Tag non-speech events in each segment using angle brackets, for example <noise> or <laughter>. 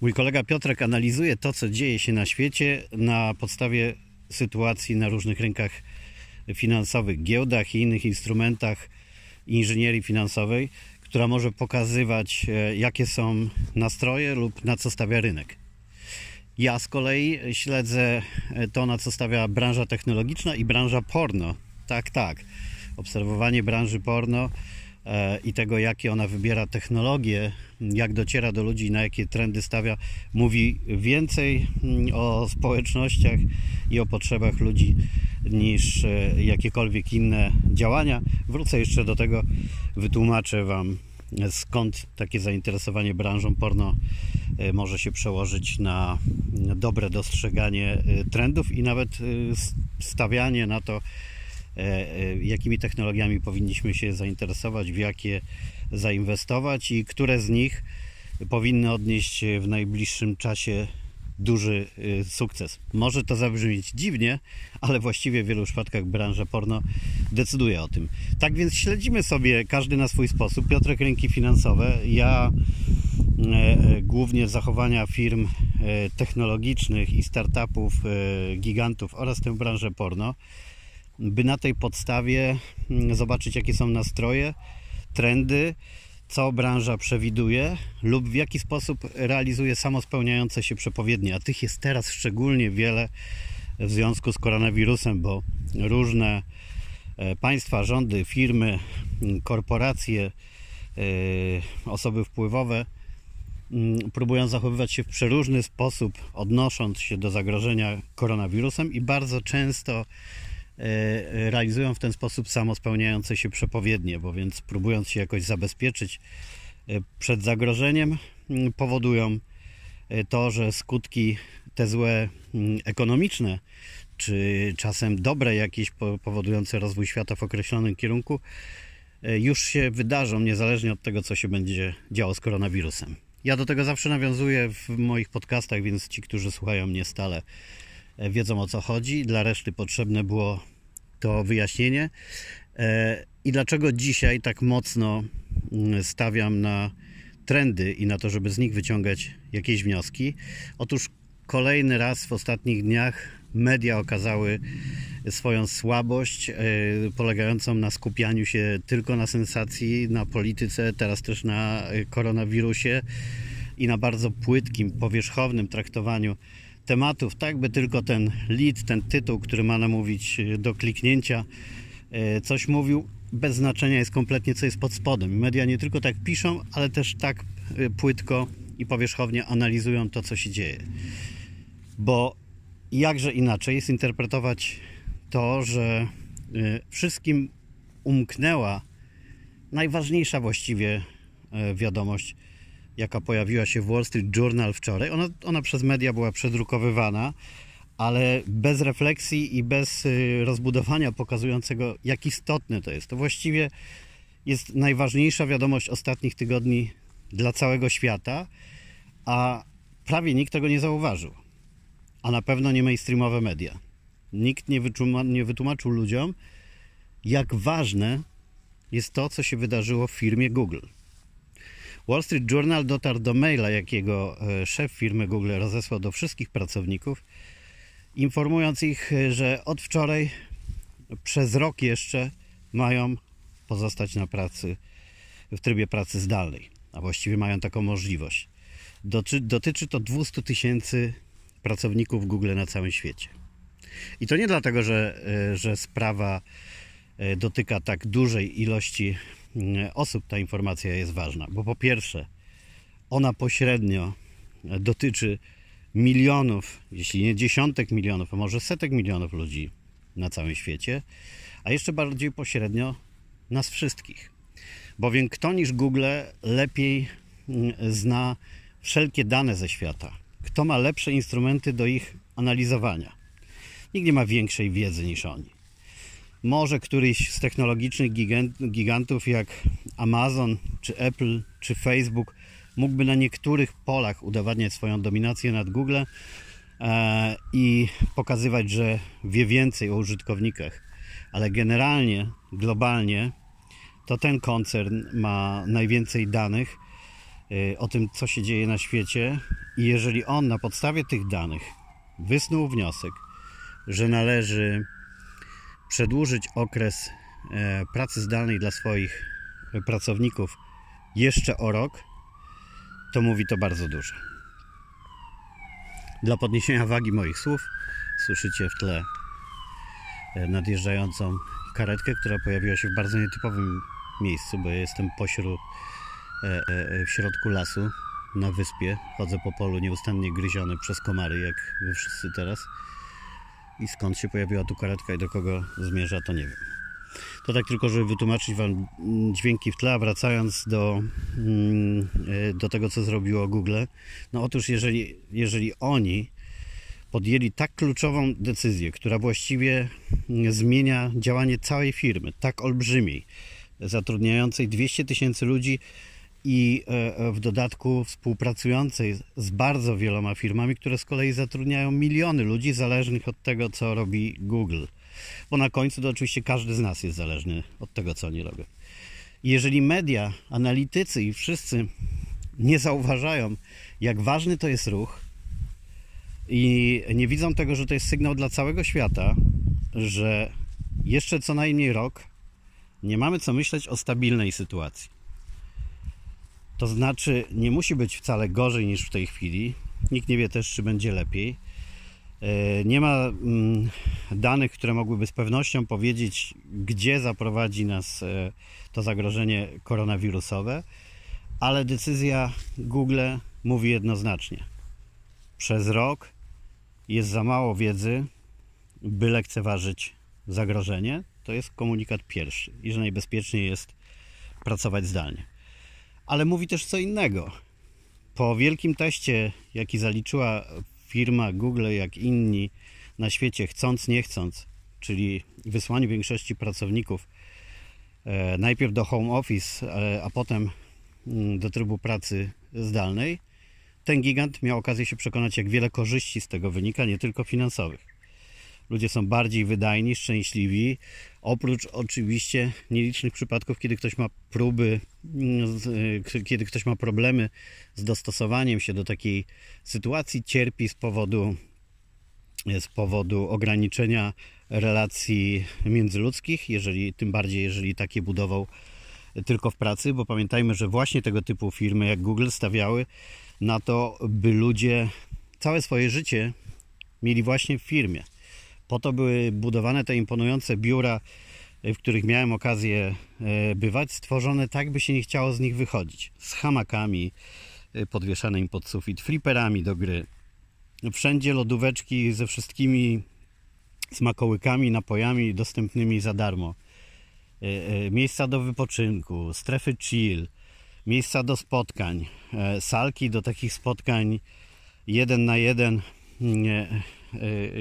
Mój kolega Piotrek analizuje to, co dzieje się na świecie na podstawie sytuacji na różnych rynkach finansowych, giełdach i innych instrumentach inżynierii finansowej, która może pokazywać, e, jakie są nastroje lub na co stawia rynek. Ja z kolei śledzę e, to, na co stawia branża technologiczna i branża porno. Tak, tak. Obserwowanie branży porno i tego, jakie ona wybiera technologie, jak dociera do ludzi, na jakie trendy stawia, mówi więcej mm, o społecznościach i o potrzebach ludzi niż e, jakiekolwiek inne działania. Wrócę jeszcze do tego, wytłumaczę Wam skąd takie zainteresowanie branżą porno e, może się przełożyć na dobre dostrzeganie e, trendów i nawet stawianie na to, jakimi technologiami powinniśmy się zainteresować, w jakie zainwestować i które z nich powinny odnieść w najbliższym czasie duży y, sukces. Może to zabrzmieć dziwnie, ale właściwie w wielu przypadkach branża porno decyduje o tym. Tak więc śledzimy sobie każdy na swój sposób. Piotrek rynki finansowe, ja e, e, głównie zachowania firm e, technologicznych i startupów, gigantów oraz tę branżę porno, by na tej podstawie mm, zobaczyć jakie są nastroje, trendy, co branża przewiduje lub w jaki sposób realizuje samospełniające się przepowiednie, a tych jest teraz szczególnie wiele w związku z koronawirusem, bo różne e, państwa, rządy, firmy, korporacje, e, osoby wpływowe próbują zachowywać się w przeróżny sposób, odnosząc się do zagrożenia koronawirusem i bardzo często realizują w ten sposób samospełniające się przepowiednie, bo więc próbując się jakoś zabezpieczyć e, przed zagrożeniem, powodują e, to, że skutki te złe ekonomiczne, czy czasem dobre jakieś powodujące rozwój świata w określonym kierunku, już się wydarzą, niezależnie od tego, co się będzie działo z koronawirusem. Ja do tego zawsze nawiązuję w moich podcastach, więc ci, którzy słuchają mnie stale, wiedzą o co chodzi. Dla reszty potrzebne było to wyjaśnienie. E, I dlaczego dzisiaj tak mocno mm, stawiam na trendy i na to, żeby z nich wyciągać jakieś wnioski? Otóż kolejny raz w ostatnich dniach media okazały swoją słabość, e, polegającą na skupianiu się tylko na sensacji, na polityce, teraz też na koronawirusie i na bardzo płytkim, powierzchownym traktowaniu tematów, tak by tylko ten lead, ten tytuł, który ma namówić e, do kliknięcia, e, coś mówił, bez znaczenia jest kompletnie, co jest pod spodem. Media nie tylko tak piszą, ale też tak e, płytko i powierzchownie analizują to, co się dzieje. Bo jakże inaczej jest interpretować to, że wszystkim umknęła najważniejsza właściwie wiadomość jaka pojawiła się w Wall Street Journal wczoraj. Ona, ona przez media była przedrukowywana, ale bez refleksji i bez y, rozbudowania pokazującego, jak istotne to jest. To właściwie jest najważniejsza wiadomość ostatnich tygodni dla całego świata, a prawie nikt tego nie zauważył. A na pewno nie mainstreamowe media. Nikt nie, nie wytłumaczył ludziom, jak ważne jest to, co się wydarzyło w firmie Google. Wall Street Journal dotarł do maila, jakiego e, szef firmy Google rozesłał do wszystkich pracowników, informując ich, e, że od wczoraj przez rok jeszcze mają pozostać na pracy w trybie pracy zdalnej, a właściwie mają taką możliwość. Dotyczy to 200 tysięcy pracowników Google na całym świecie. I to nie dlatego, że, e, że sprawa dotyka tak dużej ilości osób ta informacja jest ważna, bo po pierwsze, ona pośrednio dotyczy milionów, jeśli nie dziesiątek milionów, a może setek milionów ludzi na całym świecie, a jeszcze bardziej pośrednio nas wszystkich. Bowiem kto niż Google lepiej mm, zna wszelkie dane ze świata? Kto ma lepsze instrumenty do ich analizowania? Nikt nie ma większej wiedzy niż oni. Może któryś z technologicznych gigantów jak Amazon, czy Apple, czy Facebook mógłby na niektórych polach udowadniać swoją dominację nad Google e, i pokazywać, że wie więcej o użytkownikach. Ale generalnie, globalnie, to ten koncern ma najwięcej danych y, o tym, co się dzieje na świecie. I jeżeli on na podstawie tych danych wysnuł wniosek, że należy przedłużyć okres e, pracy zdalnej dla swoich pracowników jeszcze o rok, to mówi to bardzo dużo. Dla podniesienia wagi moich słów słyszycie w tle e, nadjeżdżającą karetkę, która pojawiła się w bardzo nietypowym miejscu, bo ja jestem pośród, e, w środku lasu na wyspie. Chodzę po polu nieustannie gryziony przez komary, jak wy wszyscy teraz. I skąd się pojawiła tu karetka i do kogo zmierza, to nie wiem. To tak tylko, żeby wytłumaczyć Wam dźwięki w tle, wracając do, mm, do tego, co zrobiło Google. No otóż, jeżeli, jeżeli oni podjęli tak kluczową decyzję, która właściwie zmienia działanie całej firmy, tak olbrzymiej, zatrudniającej 200 tysięcy ludzi i e, w dodatku współpracującej z bardzo wieloma firmami, które z kolei zatrudniają miliony ludzi, zależnych od tego, co robi Google. Bo na końcu to oczywiście każdy z nas jest zależny od tego, co oni robią. Jeżeli media, analitycy i wszyscy nie zauważają, jak ważny to jest ruch, i nie widzą tego, że to jest sygnał dla całego świata, że jeszcze co najmniej rok nie mamy co myśleć o stabilnej sytuacji. To znaczy, nie musi być wcale gorzej niż w tej chwili. Nikt nie wie też, czy będzie lepiej. E, nie ma mm, danych, które mogłyby z pewnością powiedzieć, gdzie zaprowadzi nas e, to zagrożenie koronawirusowe, ale decyzja Google mówi jednoznacznie. Przez rok jest za mało wiedzy, by lekceważyć zagrożenie. To jest komunikat pierwszy i że najbezpieczniej jest pracować zdalnie. Ale mówi też co innego. Po wielkim teście, jaki zaliczyła firma Google, jak inni na świecie, chcąc, nie chcąc, czyli wysłaniu większości pracowników e, najpierw do home office, e, a potem mm, do trybu pracy zdalnej, ten gigant miał okazję się przekonać, jak wiele korzyści z tego wynika, nie tylko finansowych. Ludzie są bardziej wydajni, szczęśliwi, oprócz oczywiście nielicznych przypadków, kiedy ktoś ma próby, mm, kiedy ktoś ma problemy z dostosowaniem się do takiej sytuacji, cierpi z powodu, z powodu ograniczenia relacji międzyludzkich, jeżeli, tym bardziej jeżeli takie budował tylko w pracy, bo pamiętajmy, że właśnie tego typu firmy jak Google stawiały na to, by ludzie całe swoje życie mieli właśnie w firmie. Po to były budowane te imponujące biura, w których miałem okazję e, bywać, stworzone tak, by się nie chciało z nich wychodzić. Z hamakami e, podwieszanymi pod sufit, fliperami do gry. Wszędzie lodóweczki ze wszystkimi smakołykami, napojami dostępnymi za darmo. Miejsca do wypoczynku, strefy chill, miejsca do spotkań, salki do takich spotkań jeden na jeden,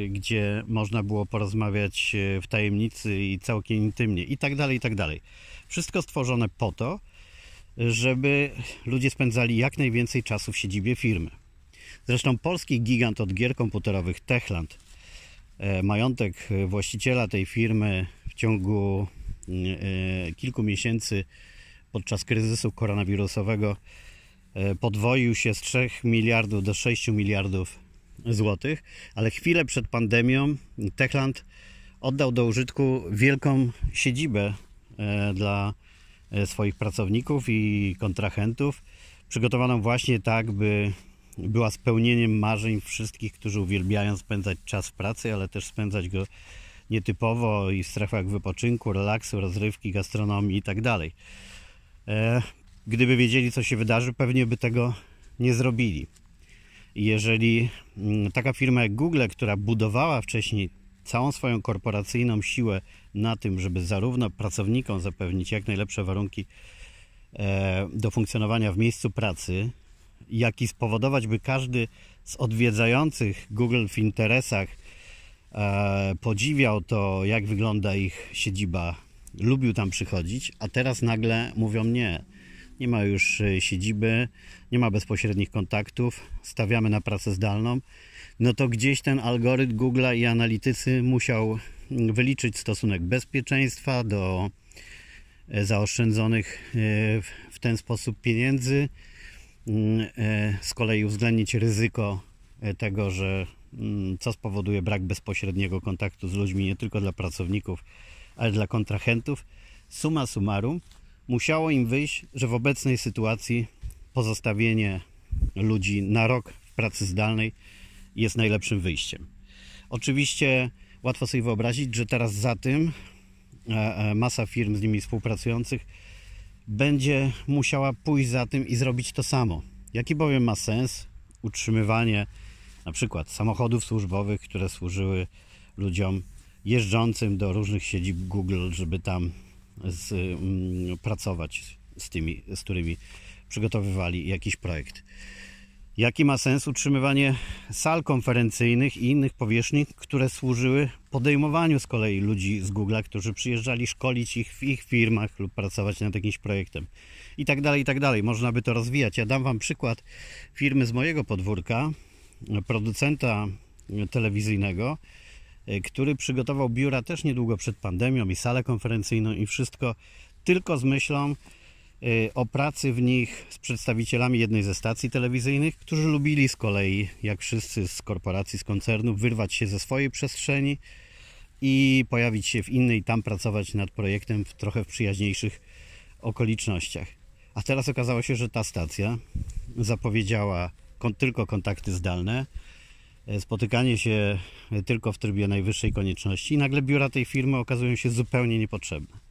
gdzie można było porozmawiać w tajemnicy i całkiem intymnie i tak dalej, i tak dalej. Wszystko stworzone po to, żeby ludzie spędzali jak najwięcej czasu w siedzibie firmy. Zresztą polski gigant od gier komputerowych Techland, majątek właściciela tej firmy w ciągu kilku miesięcy podczas kryzysu koronawirusowego e, podwoił się z 3 miliardów do 6 miliardów złotych, ale chwilę przed pandemią Techland oddał do użytku wielką siedzibę e, dla e, swoich pracowników i kontrahentów, przygotowaną właśnie tak, by była spełnieniem marzeń wszystkich, którzy uwielbiają spędzać czas w pracy, ale też spędzać go nietypowo i w strefach wypoczynku, relaksu, rozrywki, gastronomii itd. Tak E, gdyby wiedzieli, co się wydarzy, pewnie by tego nie zrobili. Jeżeli mm, taka firma jak Google, która budowała wcześniej całą swoją korporacyjną siłę na tym, żeby zarówno pracownikom zapewnić jak najlepsze warunki e, do funkcjonowania w miejscu pracy, jak i spowodować, by każdy z odwiedzających Google w interesach e, podziwiał to, jak wygląda ich siedziba lubił tam przychodzić, a teraz nagle mówią nie. Nie ma już e, siedziby, nie ma bezpośrednich kontaktów, stawiamy na pracę zdalną. No to gdzieś ten algorytm Google'a i analitycy musiał mm, wyliczyć stosunek bezpieczeństwa do e, zaoszczędzonych e, w ten sposób pieniędzy mm, e, z kolei uwzględnić ryzyko tego, że mm, co spowoduje brak bezpośredniego kontaktu z ludźmi nie tylko dla pracowników, ale dla kontrahentów. Suma summarum, musiało im wyjść, że w obecnej sytuacji pozostawienie ludzi na rok w pracy zdalnej jest najlepszym wyjściem. Oczywiście łatwo sobie wyobrazić, że teraz za tym e, e, masa firm z nimi współpracujących będzie musiała pójść za tym i zrobić to samo. Jaki bowiem ma sens utrzymywanie na przykład samochodów służbowych, które służyły ludziom jeżdżącym do różnych siedzib Google, żeby tam z, mm, pracować z tymi, z którymi przygotowywali jakiś projekt. Jaki ma sens utrzymywanie sal konferencyjnych i innych powierzchni, które służyły podejmowaniu z kolei ludzi z Google, którzy przyjeżdżali szkolić ich w ich firmach lub pracować nad jakimś projektem i tak dalej, i tak dalej. Można by to rozwijać. Ja dam Wam przykład firmy z mojego podwórka, producenta telewizyjnego, który przygotował biura też niedługo przed pandemią i salę konferencyjną i wszystko tylko z myślą, o pracy w nich z przedstawicielami jednej ze stacji telewizyjnych, którzy lubili z kolei, jak wszyscy z korporacji, z koncernów, wyrwać się ze swojej przestrzeni i pojawić się w innej, tam pracować nad projektem w trochę w przyjaźniejszych okolicznościach. A teraz okazało się, że ta stacja zapowiedziała kon tylko kontakty zdalne, y, spotykanie się tylko w trybie najwyższej konieczności i nagle biura tej firmy okazują się zupełnie niepotrzebne.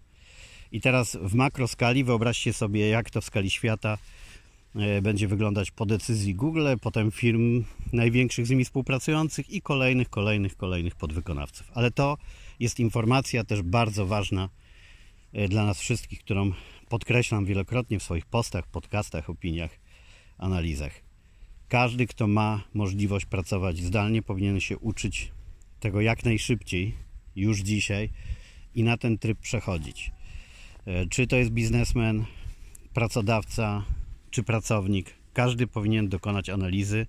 I teraz w makroskali wyobraźcie sobie, jak to w skali świata e, będzie wyglądać po decyzji Google, potem firm największych z nimi współpracujących i kolejnych, kolejnych, kolejnych podwykonawców. Ale to jest informacja też bardzo ważna e, dla nas wszystkich, którą podkreślam wielokrotnie w swoich postach, podcastach, opiniach, analizach. Każdy, kto ma możliwość pracować zdalnie, powinien się uczyć tego jak najszybciej, już dzisiaj i na ten tryb przechodzić. E, czy to jest biznesmen, pracodawca, czy pracownik, każdy powinien dokonać analizy,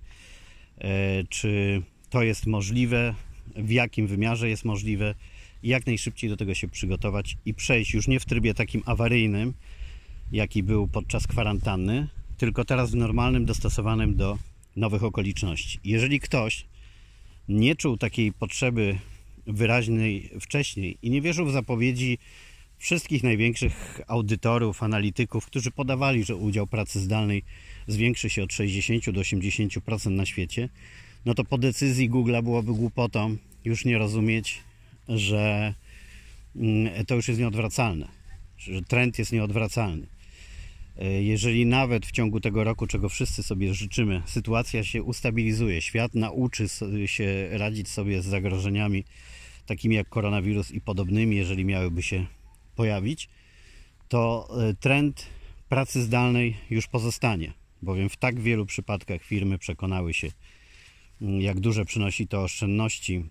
e, czy to jest możliwe, w jakim wymiarze jest możliwe, jak najszybciej do tego się przygotować i przejść już nie w trybie takim awaryjnym, jaki był podczas kwarantanny, tylko teraz w normalnym, dostosowanym do nowych okoliczności. Jeżeli ktoś nie czuł takiej potrzeby wyraźnej wcześniej i nie wierzył w zapowiedzi wszystkich największych audytorów, analityków, którzy podawali, że udział pracy zdalnej zwiększy się od 60 do 80% na świecie, no to po decyzji Google byłoby głupotą już nie rozumieć, że mm, to już jest nieodwracalne, że trend jest nieodwracalny. E, jeżeli nawet w ciągu tego roku, czego wszyscy sobie życzymy, sytuacja się ustabilizuje, świat nauczy się radzić sobie z zagrożeniami takimi jak koronawirus i podobnymi, jeżeli miałyby się pojawić, to e, trend pracy zdalnej już pozostanie, bowiem w tak wielu przypadkach firmy przekonały się, mm, jak duże przynosi to oszczędności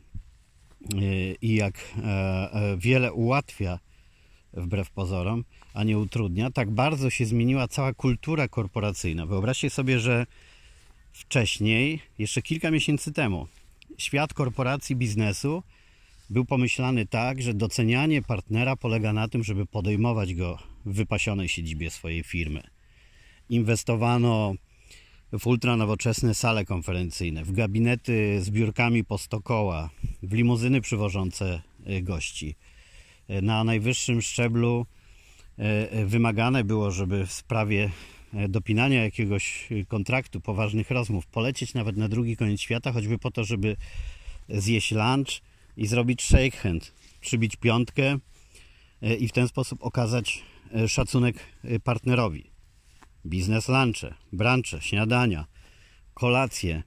e, i jak e, wiele ułatwia wbrew pozorom, a nie utrudnia. Tak bardzo się zmieniła cała kultura korporacyjna. Wyobraźcie sobie, że wcześniej, jeszcze kilka miesięcy temu, świat korporacji biznesu był pomyślany tak, że docenianie partnera polega na tym, żeby podejmować go w wypasionej siedzibie swojej firmy. Inwestowano w ultranowoczesne sale konferencyjne, w gabinety z biurkami po 100 koła, w limuzyny przywożące e, gości. E, na najwyższym szczeblu e, wymagane było, żeby w sprawie dopinania jakiegoś kontraktu, poważnych rozmów, polecieć nawet na drugi koniec świata, choćby po to, żeby zjeść lunch, i zrobić shake hand, przybić piątkę e, i w ten sposób okazać e, szacunek e, partnerowi. Biznes lunche, brancze, śniadania, kolacje,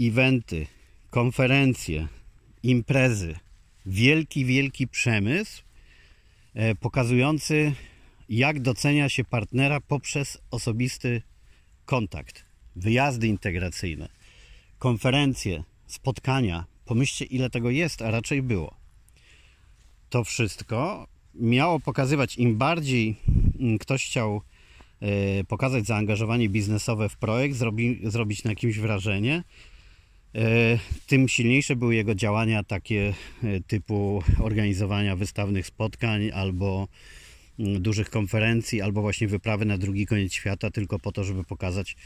eventy, konferencje, imprezy. Wielki, wielki przemysł pokazujący, jak docenia się partnera poprzez osobisty kontakt, wyjazdy integracyjne, konferencje, spotkania, Pomyślcie, ile tego jest, a raczej było. To wszystko miało pokazywać, im bardziej mm, ktoś chciał e, pokazać zaangażowanie biznesowe w projekt, zrobi, zrobić na kimś wrażenie, e, tym silniejsze były jego działania takie e, typu organizowania wystawnych spotkań albo mm, dużych konferencji albo właśnie wyprawy na drugi koniec świata, tylko po to, żeby pokazać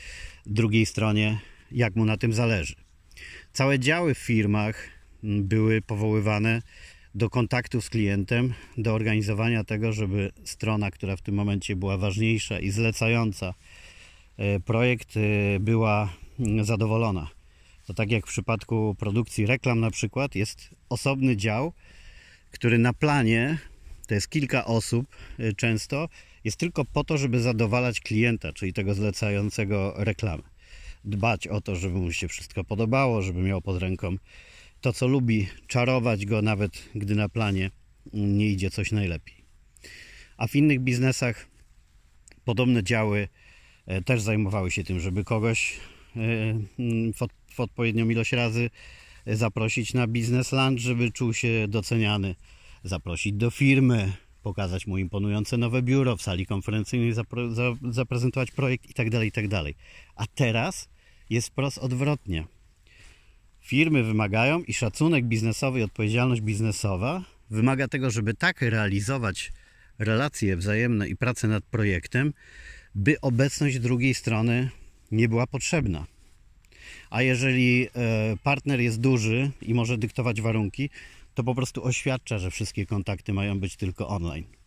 drugiej stronie, jak mu na tym zależy. Całe działy w firmach były powoływane do kontaktu z klientem, do organizowania tego, żeby strona, która w tym momencie była ważniejsza i zlecająca e, projekt, e, była mm, zadowolona. To tak jak w przypadku produkcji reklam na przykład, jest osobny dział, który na planie, to jest kilka osób e, często, jest tylko po to, żeby zadowalać klienta, czyli tego zlecającego reklamy. Dbać o to, żeby mu się wszystko podobało, żeby miał pod ręką to, co lubi, czarować go, nawet gdy na planie nie idzie coś najlepiej. A w innych biznesach podobne działy e, też zajmowały się tym, żeby kogoś e, w, w odpowiednią ilość razy zaprosić na biznes lunch, żeby czuł się doceniany, zaprosić do firmy, pokazać mu imponujące nowe biuro w sali konferencyjnej, zapre, za, zaprezentować projekt itd., tak itd. Tak A teraz jest wprost odwrotnie. Firmy wymagają i szacunek biznesowy i odpowiedzialność biznesowa wymaga tego, żeby tak realizować relacje wzajemne i pracę nad projektem, by obecność drugiej strony nie była potrzebna. A jeżeli e, partner jest duży i może dyktować warunki, to po prostu oświadcza, że wszystkie kontakty mają być tylko online.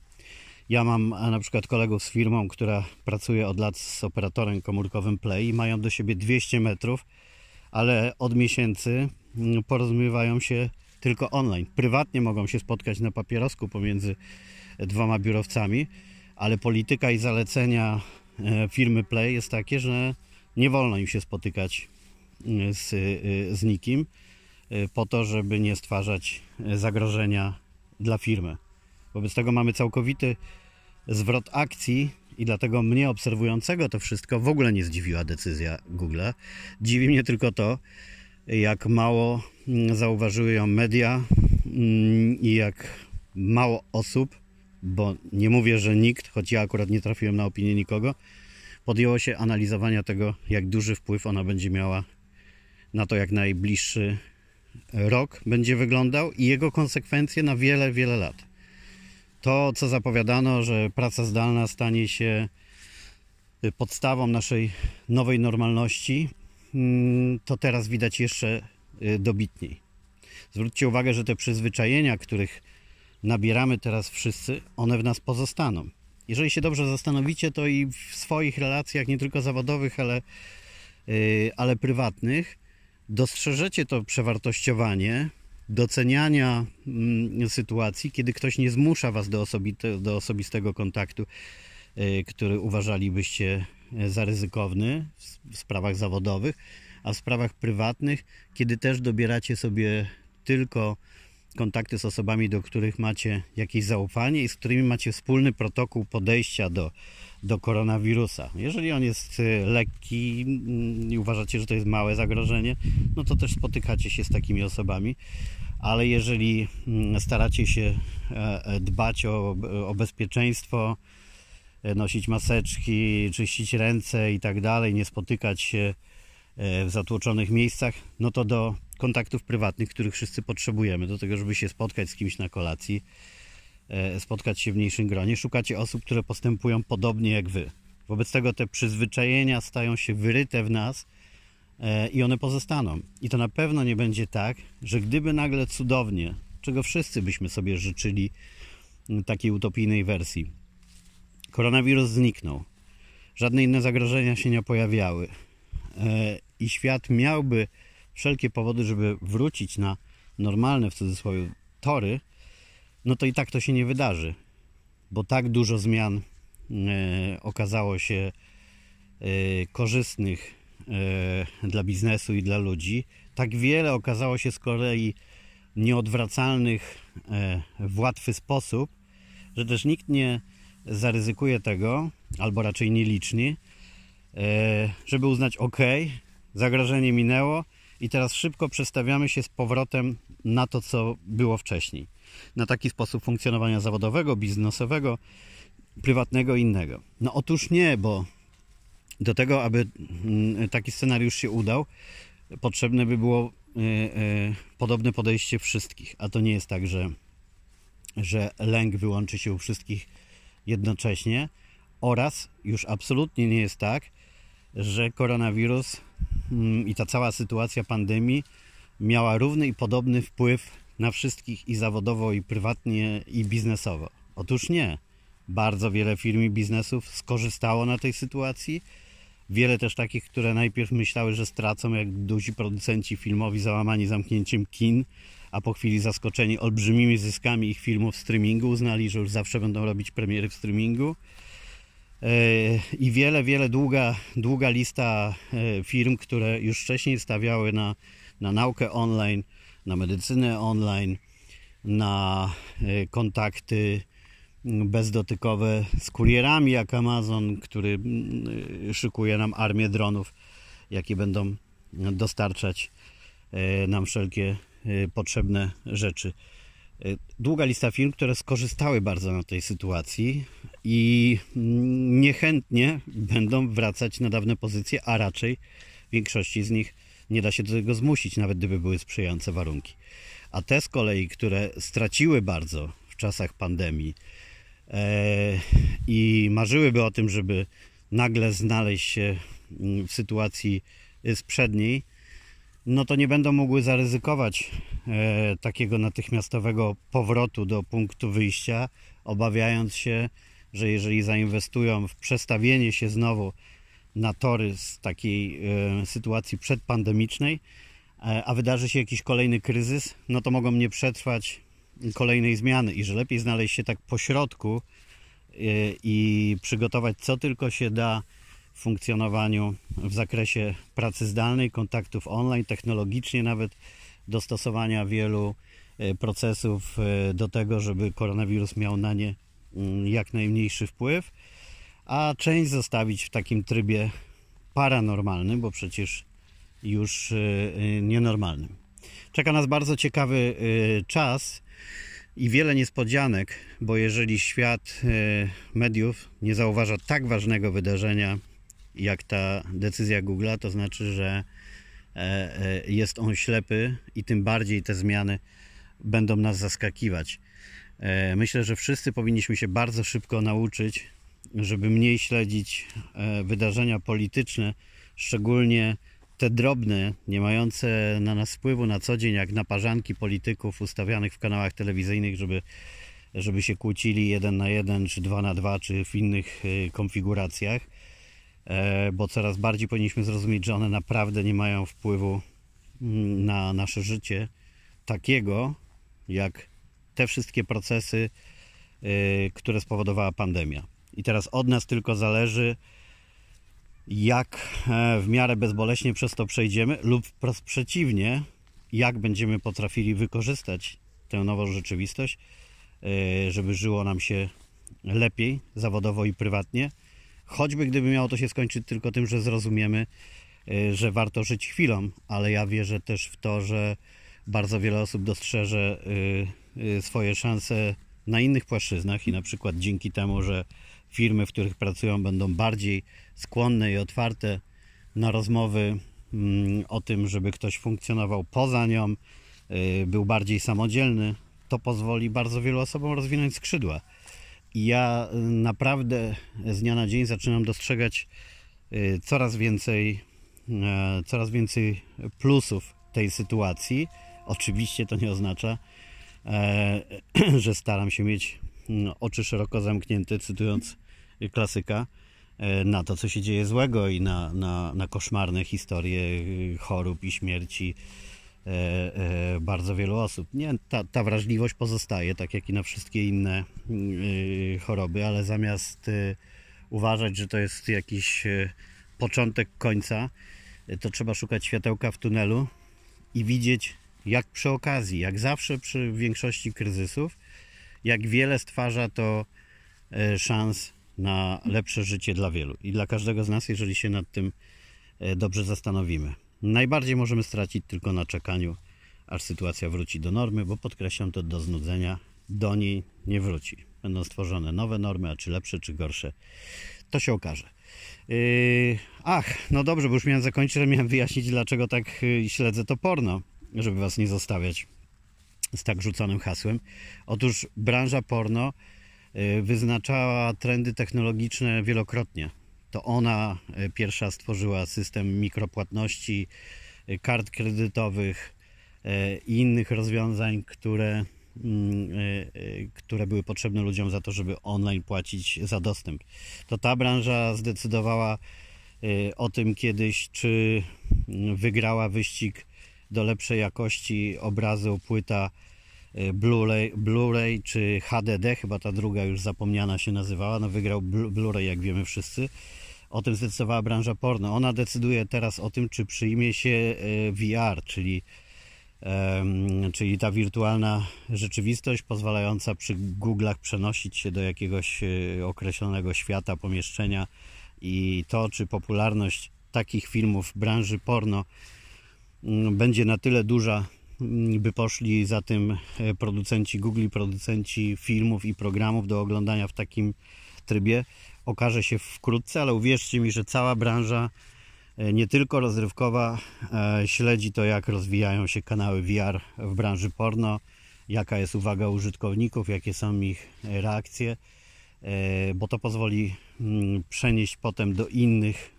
Ja mam na przykład kolegów z firmą, która pracuje od lat z operatorem komórkowym Play i mają do siebie 200 metrów ale od miesięcy mm, porozumiewają się tylko online. Prywatnie mogą się spotkać na papierosku pomiędzy dwoma biurowcami, ale polityka i zalecenia e, firmy Play jest takie, że nie wolno im się spotykać e, z, e, z nikim po to, żeby nie stwarzać zagrożenia dla firmy. Wobec tego mamy całkowity zwrot akcji i dlatego mnie obserwującego to wszystko w ogóle nie zdziwiła decyzja Google. Dziwi mnie tylko to, jak mało mm, zauważyły ją media mm, i jak mało osób, bo nie mówię, że nikt, choć ja akurat nie trafiłem na opinię nikogo, podjęło się analizowania tego, jak duży wpływ ona będzie miała na to, jak najbliższy rok będzie wyglądał i jego konsekwencje na wiele, wiele lat to, co zapowiadano, że praca zdalna stanie się y, podstawą naszej nowej normalności, mm, to teraz widać jeszcze y, dobitniej. Zwróćcie uwagę, że te przyzwyczajenia, których nabieramy teraz wszyscy, one w nas pozostaną. Jeżeli się dobrze zastanowicie, to i w swoich relacjach, nie tylko zawodowych, ale, y, ale prywatnych, dostrzeżecie to przewartościowanie, doceniania mm, sytuacji, kiedy ktoś nie zmusza Was do, do osobistego kontaktu, y, który uważalibyście e, za ryzykowny w sprawach zawodowych, a w sprawach prywatnych, kiedy też dobieracie sobie tylko kontakty z osobami, do których macie jakieś zaufanie i z którymi macie wspólny protokół podejścia do, do koronawirusa. Jeżeli on jest y, lekki i uważacie, że to jest małe zagrożenie, no to też spotykacie się z takimi osobami. Ale jeżeli mm, staracie się e, e, dbać o, o bezpieczeństwo, e, nosić maseczki, czyścić ręce i tak dalej, nie spotykać się w zatłoczonych miejscach, no to do kontaktów prywatnych, których wszyscy potrzebujemy, do tego, żeby się spotkać z kimś na kolacji, E, spotkać się w mniejszym gronie. Szukacie osób, które postępują podobnie jak wy. Wobec tego te przyzwyczajenia stają się wyryte w nas e, i one pozostaną. I to na pewno nie będzie tak, że gdyby nagle cudownie, czego wszyscy byśmy sobie życzyli takiej utopijnej wersji, koronawirus zniknął, żadne inne zagrożenia się nie pojawiały e, i świat miałby wszelkie powody, żeby wrócić na normalne w cudzysłowie tory, no to i tak to się nie wydarzy, bo tak dużo zmian e, okazało się e, korzystnych e, dla biznesu i dla ludzi. Tak wiele okazało się z kolei nieodwracalnych w łatwy sposób, że też nikt nie zaryzykuje tego, albo raczej nielicznie, e, żeby uznać ok, zagrożenie minęło i teraz szybko przestawiamy się z powrotem na to, co było wcześniej na taki sposób funkcjonowania zawodowego, biznesowego, prywatnego i innego. No otóż nie, bo do tego, aby mm, taki scenariusz się udał, potrzebne by było e, e, podobne podejście wszystkich. A to nie jest tak, że, że lęk wyłączy się u wszystkich jednocześnie oraz już absolutnie nie jest tak, że koronawirus mm, i ta cała sytuacja pandemii miała równy i podobny wpływ na wszystkich i zawodowo, i prywatnie, i biznesowo. Otóż nie. Bardzo wiele firm i biznesów skorzystało na tej sytuacji. Wiele też takich, które najpierw myślały, że stracą, jak duzi producenci filmowi załamani zamknięciem kin, a po chwili zaskoczeni olbrzymimi zyskami ich filmów w streamingu, uznali, że już zawsze będą robić premiery w streamingu. E, I wiele, wiele długa, długa lista e, firm, które już wcześniej stawiały na, na naukę online, na medycynę online, na e, kontakty bezdotykowe z kurierami jak Amazon, który mm, szykuje nam armię dronów, jakie będą dostarczać nam wszelkie potrzebne rzeczy. Długa lista firm, które skorzystały bardzo na tej sytuacji i niechętnie będą wracać na dawne pozycje, a raczej większości z nich nie da się do tego zmusić, nawet gdyby były sprzyjające warunki. A te z kolei, które straciły bardzo w czasach pandemii e, i marzyłyby o tym, żeby nagle znaleźć się mm, w sytuacji sprzedniej, no to nie będą mogły zaryzykować e, takiego natychmiastowego powrotu do punktu wyjścia, obawiając się, że jeżeli zainwestują w przestawienie się znowu na tory z takiej e, sytuacji przedpandemicznej, e, a wydarzy się jakiś kolejny kryzys, no to mogą nie przetrwać kolejnej zmiany. I że lepiej znaleźć się tak po środku e, i przygotować co tylko się da funkcjonowaniu w zakresie pracy zdalnej, kontaktów online, technologicznie nawet dostosowania wielu e, procesów e, do tego, żeby koronawirus miał na nie mm, jak najmniejszy wpływ, a część zostawić w takim trybie paranormalnym, bo przecież już e, nienormalnym. Czeka nas bardzo ciekawy czas i wiele niespodzianek, bo jeżeli świat mediów nie zauważa tak ważnego wydarzenia jak ta decyzja Google'a, to znaczy, że e, e, jest on ślepy i tym bardziej te zmiany będą nas zaskakiwać. E, myślę, że wszyscy powinniśmy się bardzo szybko nauczyć, żeby mniej śledzić wydarzenia polityczne, szczególnie te drobne, nie mające na nas wpływu na co dzień, jak naparzanki polityków ustawianych w kanałach telewizyjnych, żeby, żeby się kłócili jeden na jeden, czy dwa na dwa, czy w innych konfiguracjach bo coraz bardziej powinniśmy zrozumieć, że one naprawdę nie mają wpływu mm, na nasze życie takiego, jak te wszystkie procesy, e, które spowodowała pandemia. I teraz od nas tylko zależy, jak e, w miarę bezboleśnie przez to przejdziemy, lub wprost przeciwnie, jak będziemy potrafili wykorzystać tę nową rzeczywistość, żeby żyło nam się lepiej, zawodowo i prywatnie Choćby gdyby miało to się skończyć tylko tym, że zrozumiemy, y, że warto żyć chwilą, ale ja wierzę też w to, że bardzo wiele osób dostrzeże y, y, swoje szanse na innych płaszczyznach i na przykład dzięki temu, że firmy, w których pracują, będą bardziej skłonne i otwarte na rozmowy mm, o tym, żeby ktoś funkcjonował poza nią, był bardziej samodzielny, to pozwoli bardzo wielu osobom rozwinąć skrzydła. Ja y, naprawdę z dnia na dzień zaczynam dostrzegać y, coraz więcej, e, coraz więcej plusów tej sytuacji. Oczywiście to nie oznacza, e, <clears throat> że staram się mieć oczy szeroko zamknięte, cytując klasyka, e, na to, co się dzieje złego i na, na, na koszmarne historie y, chorób i śmierci bardzo wielu osób. Nie, ta, ta wrażliwość pozostaje, tak jak i na wszystkie inne y, choroby, ale zamiast y, uważać, że to jest jakiś y, początek końca, to trzeba szukać światełka w tunelu i widzieć, jak przy okazji, jak zawsze przy większości kryzysów, jak wiele stwarza to szans na lepsze życie dla wielu i dla każdego z nas, jeżeli się nad tym dobrze zastanowimy. Najbardziej możemy stracić tylko na czekaniu, aż sytuacja wróci do normy, bo podkreślam to do znudzenia, do niej nie wróci. Będą stworzone nowe normy, a czy lepsze, czy gorsze, to się okaże. Yy, ach, no dobrze, bo już miałem zakończyć, ale miałem wyjaśnić, dlaczego tak yy, śledzę to porno, żeby Was nie zostawiać z tak rzuconym hasłem. Otóż branża porno y, wyznaczała trendy technologiczne wielokrotnie. To ona y, pierwsza stworzyła system mikropłatności, y, kart kredytowych i innych rozwiązań, które, mm, które były potrzebne ludziom za to, żeby online płacić za dostęp. To ta branża zdecydowała o tym kiedyś, czy mm, wygrała wyścig do lepszej jakości obrazu płyta Blu-ray, Blu-ray czy HDD, chyba ta druga już zapomniana się nazywała, no wygrał Blu-ray jak wiemy wszyscy. O tym zdecydowała branża porno. Ona decyduje teraz o tym, czy przyjmie się y, VR, czyli, czyli ta wirtualna rzeczywistość pozwalająca przy Google'ach przenosić się do jakiegoś y, określonego świata, pomieszczenia i to, czy popularność takich filmów branży porno Mm, będzie na tyle duża, mm, by poszli za tym e, producenci Google, producenci filmów i programów do oglądania w takim trybie, okaże się wkrótce, ale uwierzcie mi, że cała branża, e, nie tylko rozrywkowa, e, śledzi to, jak rozwijają się kanały VR w branży porno, jaka jest uwaga użytkowników, jakie są ich reakcje. E, bo to pozwoli mm, przenieść potem do innych,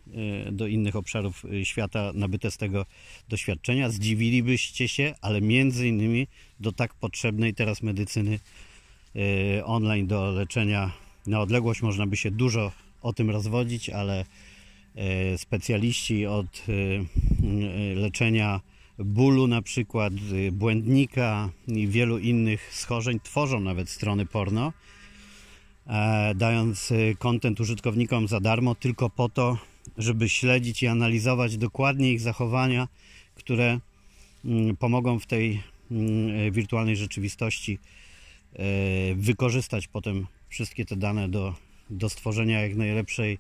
do innych obszarów świata nabyte z tego doświadczenia. Zdziwilibyście się, ale między innymi do tak potrzebnej teraz medycyny online, do leczenia na odległość można by się dużo o tym rozwodzić, ale specjaliści od leczenia bólu na przykład, błędnika i wielu innych schorzeń tworzą nawet strony porno E, dając kontent użytkownikom za darmo, tylko po to, żeby śledzić i analizować dokładnie ich zachowania, które mm, pomogą w tej mm, e, wirtualnej rzeczywistości e, wykorzystać potem wszystkie te dane do, do stworzenia jak najlepszej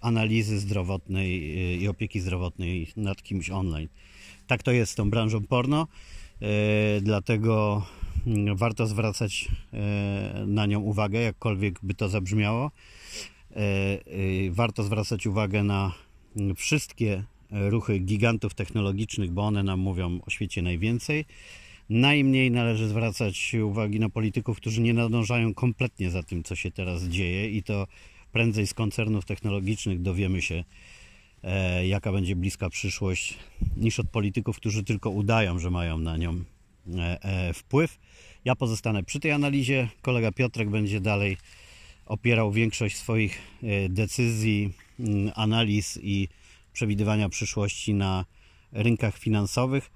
analizy zdrowotnej i opieki zdrowotnej nad kimś online. Tak to jest z tą branżą porno, dlatego warto zwracać e, na nią uwagę, jakkolwiek by to zabrzmiało. Warto zwracać uwagę na wszystkie ruchy gigantów technologicznych, bo one nam mówią o świecie najwięcej. Najmniej należy zwracać uwagi na polityków, którzy nie nadążają kompletnie za tym, co się teraz dzieje, i to prędzej z koncernów technologicznych dowiemy się, jaka będzie bliska przyszłość, niż od polityków, którzy tylko udają, że mają na nią E, e, wpływ. Ja pozostanę przy tej analizie. Kolega Piotrek będzie dalej opierał większość swoich e, decyzji, mm, analiz i przewidywania przyszłości na rynkach finansowych.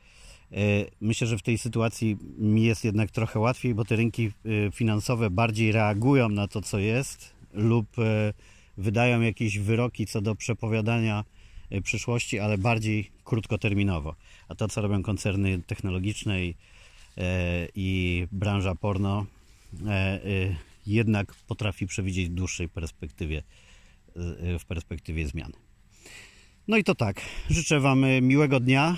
Myślę, że w tej sytuacji mi jest jednak trochę łatwiej, bo te rynki finansowe bardziej reagują na to, co jest, lub wydają jakieś wyroki co do przepowiadania przyszłości, ale bardziej krótkoterminowo. A to, co robią koncerny technologiczne i E, i branża porno e, e, jednak potrafi przewidzieć w dłuższej perspektywie, w perspektywie zmiany. No i to tak. Życzę Wam miłego dnia,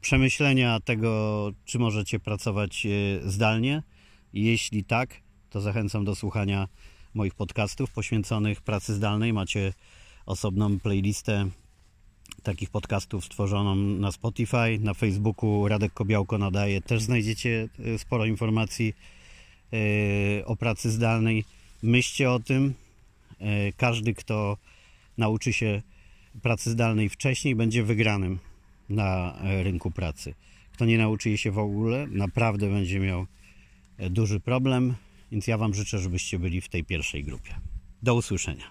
przemyślenia tego, czy możecie pracować zdalnie. Jeśli tak, to zachęcam do słuchania moich podcastów poświęconych pracy zdalnej. Macie osobną playlistę takich podcastów stworzono na Spotify, na Facebooku Radek Kobiałko nadaje. Też znajdziecie e, sporo informacji e, o pracy zdalnej. Myślcie o tym. E, każdy, kto nauczy się pracy zdalnej wcześniej, będzie wygranym na rynku pracy. Kto nie nauczy się w ogóle, naprawdę będzie miał duży problem. Więc ja Wam życzę, żebyście byli w tej pierwszej grupie. Do usłyszenia.